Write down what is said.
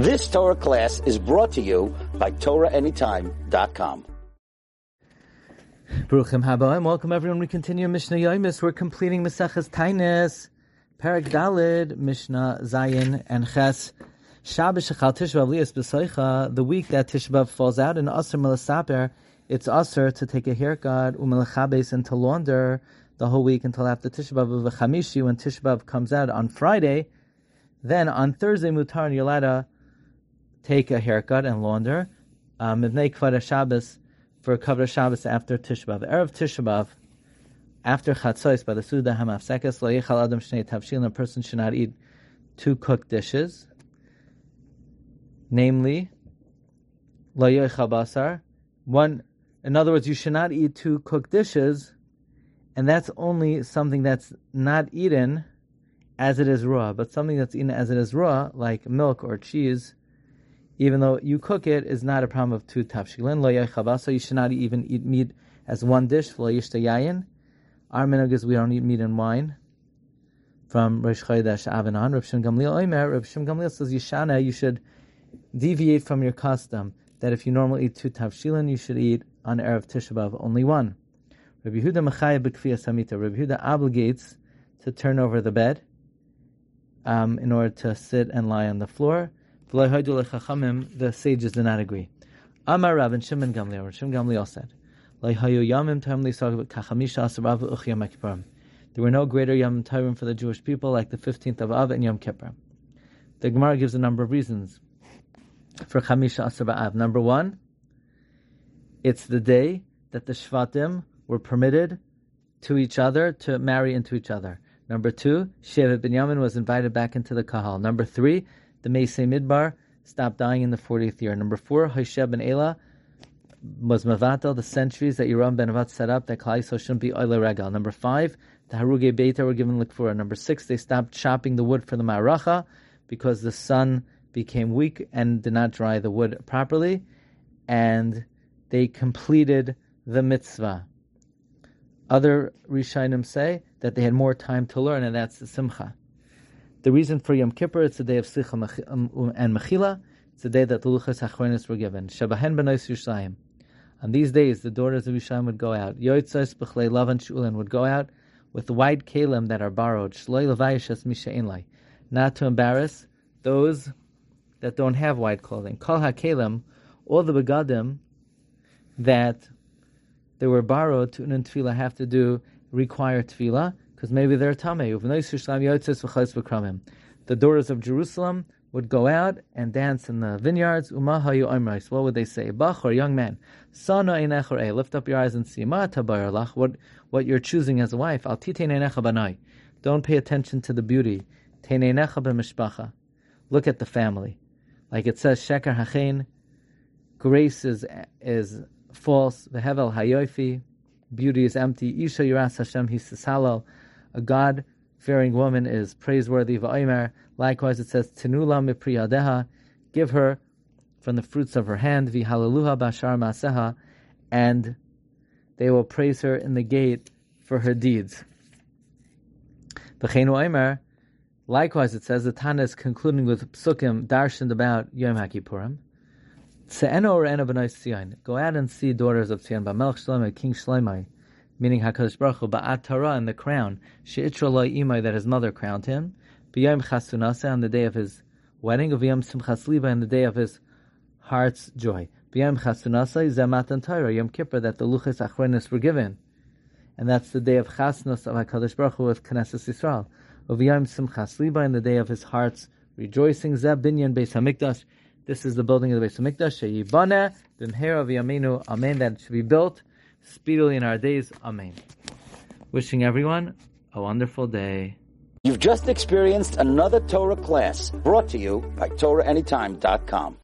This Torah class is brought to you by TorahAnytime.com. Baruchim haba and welcome everyone. We continue Mishnah Yomis. We're completing Maseches Taanis, Perek Dalid, Mishnah Zayin and Ches. Shabbos Shechal Tishbav Lias B'Soicha, the week that Tishbav falls out in Aser Melasaper, it's Aser to take a haircut, Umelachabes and to launder the whole week until after Tishbav of the Chamishi when Tishbav comes out on Friday. Then on Thursday, Mutar and Yolada take a haircut and launder. Um, Mivnei Kvara Shabbos for Kavra Shabbos after Tishbav. Erev Tishbav, after Chatzos, by the Suda Hamafsekes, Lo Yichal Adam Shnei Tavshil, a person should not eat two cooked dishes. Namely, Lo Yichal Basar. One, in other words, you should not eat two cooked dishes, and that's only something that's not eaten as it is raw, but something that's eaten as it is raw, like milk or cheese, even though you cook it, is not a problem of two tafshilin. Lo so you should not even eat meat as one dish. Lo yayin. Our minhag is we don't eat meat and wine. From Rosh Chodesh Avanan, Rav Shem Gamliel Omer, Rav Shem Gamliel says Yishana, you should deviate from your custom that if you normally eat two tavshilin, you should eat on erev Tisha only one. Rabbi Yehuda Mechaya B'Kfiyas Samita. Rabbi Yehuda obligates to turn over the bed um, in order to sit and lie on the floor the sages did not agree. Amar Rav and Shimon Gamliel. Rav Shimon Gamliel said, There were no greater Yom Tovim for the Jewish people like the 15th of Av and Yom Kippur. The Gemara gives a number of reasons for Chamisha Asar Ba'av. Number one, it's the day that the Shvatim were permitted to each other to marry into each other. Number two, Shevet Binyamin was invited back into the Kahal. Number three, the Meisei Midbar stopped dying in the 40th year. Number four, Hoshea ben Ela was Mavatal, the centuries that Yeram ben Avat set up, that Klai shouldn't be Oile Regal. Number five, the Haruge Beita were given Likfura. Number six, they stopped chopping the wood for the Maracha because the sun became weak and did not dry the wood properly. And they completed the mitzvah. Other Rishonim say that they had more time to learn, and that's the Simcha. The reason for Yom Kippur, it's the day of Sicha um, and Mechila. It's the day that the Luchas Achronis were given. Shabahen Benois Yerushalayim. On these days, the daughters of Yerushalayim would go out. Yoitzos B'chlei Lavan Shulin would go out with white kalim that are borrowed. Shloi Levayishas Misha Not to embarrass those that don't have white clothing. Kol HaKalim, all the begadim that they were borrowed to Unan Tefillah have to do require Tefillah because maybe they're tamei. The daughters of Jerusalem would go out and dance in the vineyards. Umahayu What would they say? Bach or young man, Sana lift up your eyes and see what what you're choosing as a wife. Don't pay attention to the beauty. Look at the family, like it says sheker hachein. Grace is is false. Vehevel hayofi. Beauty is empty. Isha yiras Hashem hisasalal a God fearing woman is praiseworthy. Va'omer. Likewise, it says, Tenula mipriyadeha, give her from the fruits of her hand, v'halaluha bashar maseha, and they will praise her in the gate for her deeds. V'cheinu omer. Likewise, it says the Tana is concluding with psukim darshaned about Yom HaKippurim. Go out and see daughters of Tzion, Melch Shlomo, King Shlomo, meaning Hakadosh Baruch Hu ba'atara in the crown she'itra lo imay that his mother crowned him b'yom chasunasa on the day of his wedding of yom simchas liba in the day of his heart's joy b'yom chasunasa is matan Torah Yom Kippur that the luchas achronis were given, and that's the day of chasnos of Hakadosh Baruch Hu with Knesset Yisrael of yom simchas liba in the day of his heart's rejoicing zeb binyan beis hamikdash. This is the building of the Beis Hamikdash. Sheyibana b'mher of Yaminu. Amen. That should be built speedily in our days. Amen. Wishing everyone a wonderful day. You've just experienced another Torah class brought to you by TorahAnytime.com.